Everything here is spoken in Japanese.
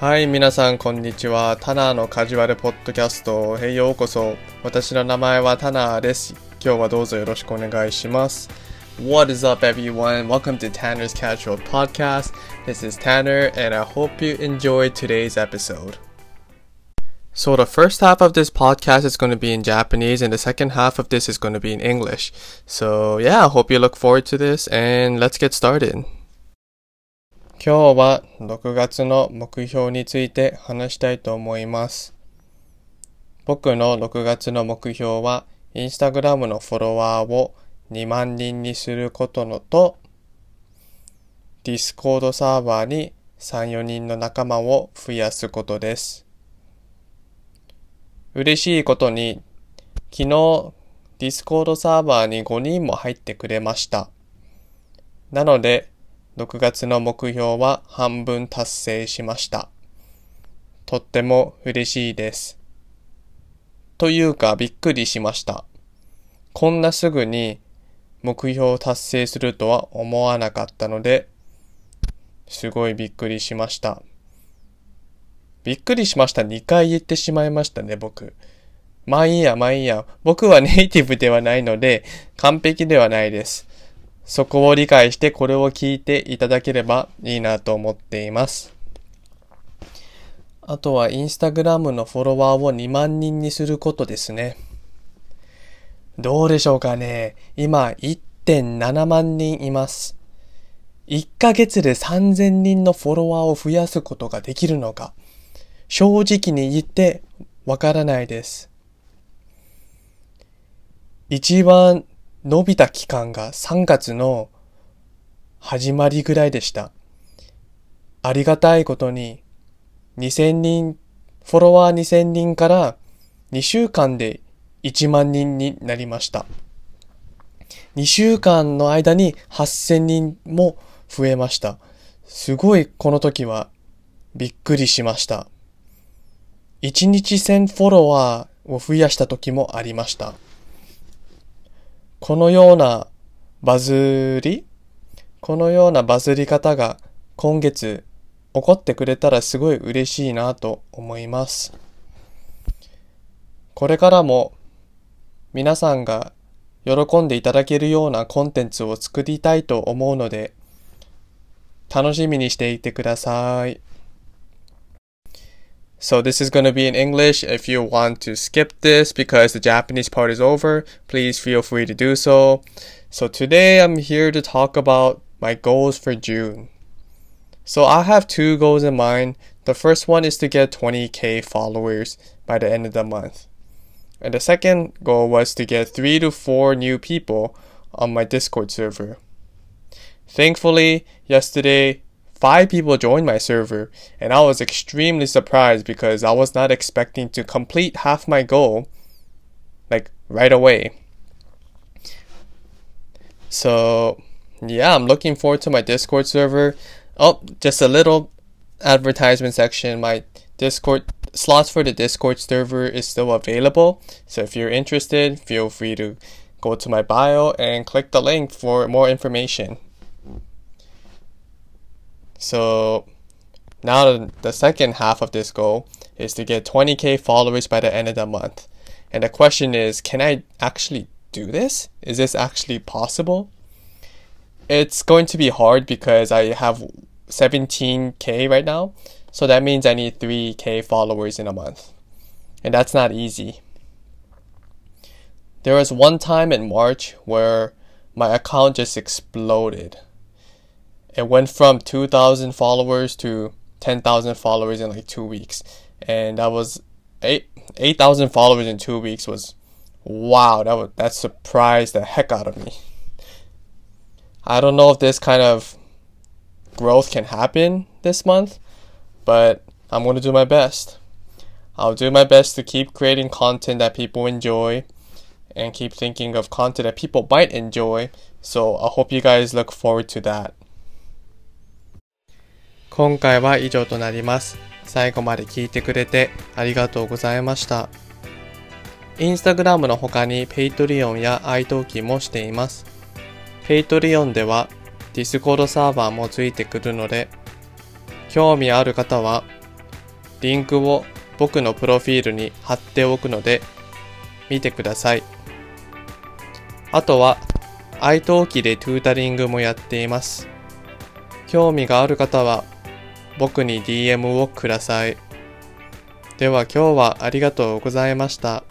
はい、皆さん、こんにちは。タナーのカジュアルポッドキャストへようこそ。私の名前はタナーです。今日はどうぞよろしくお願いします。What is up, everyone? Welcome to Tanner's Casual Podcast. This is Tanner, and I hope you enjoyed today's episode. So, the first half of this podcast is going to be in Japanese, and the second half of this is going to be in English. So, yeah, I hope you look forward to this, and let's get started. 今日は6月の目標について話したいと思います。僕の6月の目標は、インスタグラムのフォロワーを2万人にすることのと、ディスコードサーバーに3、4人の仲間を増やすことです。嬉しいことに、昨日、ディスコードサーバーに5人も入ってくれました。なので、6月の目標は半分達成しました。とっても嬉しいです。というかびっくりしました。こんなすぐに目標を達成するとは思わなかったので、すごいびっくりしました。びっくりしました。2回言ってしまいましたね、僕。まあいいや、まあいいや。僕はネイティブではないので、完璧ではないです。そこを理解してこれを聞いていただければいいなと思っています。あとはインスタグラムのフォロワーを2万人にすることですね。どうでしょうかね。今1.7万人います。1ヶ月で3000人のフォロワーを増やすことができるのか。正直に言ってわからないです。一番伸びた期間が3月の始まりぐらいでした。ありがたいことに2000人、フォロワー2000人から2週間で1万人になりました。2週間の間に8000人も増えました。すごいこの時はびっくりしました。1日1000フォロワーを増やした時もありました。このようなバズりこのようなバズり方が今月起こってくれたらすごい嬉しいなと思います。これからも皆さんが喜んでいただけるようなコンテンツを作りたいと思うので楽しみにしていてください。So this is going to be in English. If you want to skip this because the Japanese part is over, please feel free to do so. So today I'm here to talk about my goals for June. So I have two goals in mind. The first one is to get 20k followers by the end of the month. And the second goal was to get 3 to 4 new people on my Discord server. Thankfully, yesterday five people joined my server, and I was extremely surprised because I was not expecting to complete half my goal like right away. So, yeah, I'm looking forward to my Discord server. Oh, just a little advertisement section. My Discord slots for the Discord server is still available. So if you're interested, feel free to go to my bio and click the link for more information. So now the second half of this goal is to get 20k followers by the end of the month. And the question is, can I actually do this? Is this actually possible? It's going to be hard because I have 17k right now. So that means I need 3k followers in a month. And that's not easy. There was one time in March where my account just exploded it went from 2,000 followers to 10,000 followers in like two weeks. And that was eight 8,000 followers in two weeks was wow, that was, that surprised the heck out of me. I don't know if this kind of growth can happen this month, but I'm going to do my best. I'll do my best to keep creating content that people enjoy and keep thinking of content that people might enjoy. So I hope you guys look forward to that. 今回は以上となります。最後まで聞いてくれてありがとうございました。インスタグラムの他に Patreon や iTalki もしています。Patreon では Discord サーバーもついてくるので、興味ある方はリンクを僕のプロフィールに貼っておくので見てください。あとは iTalki でトゥータリングもやっています。興味がある方は僕に DM をください。では今日はありがとうございました。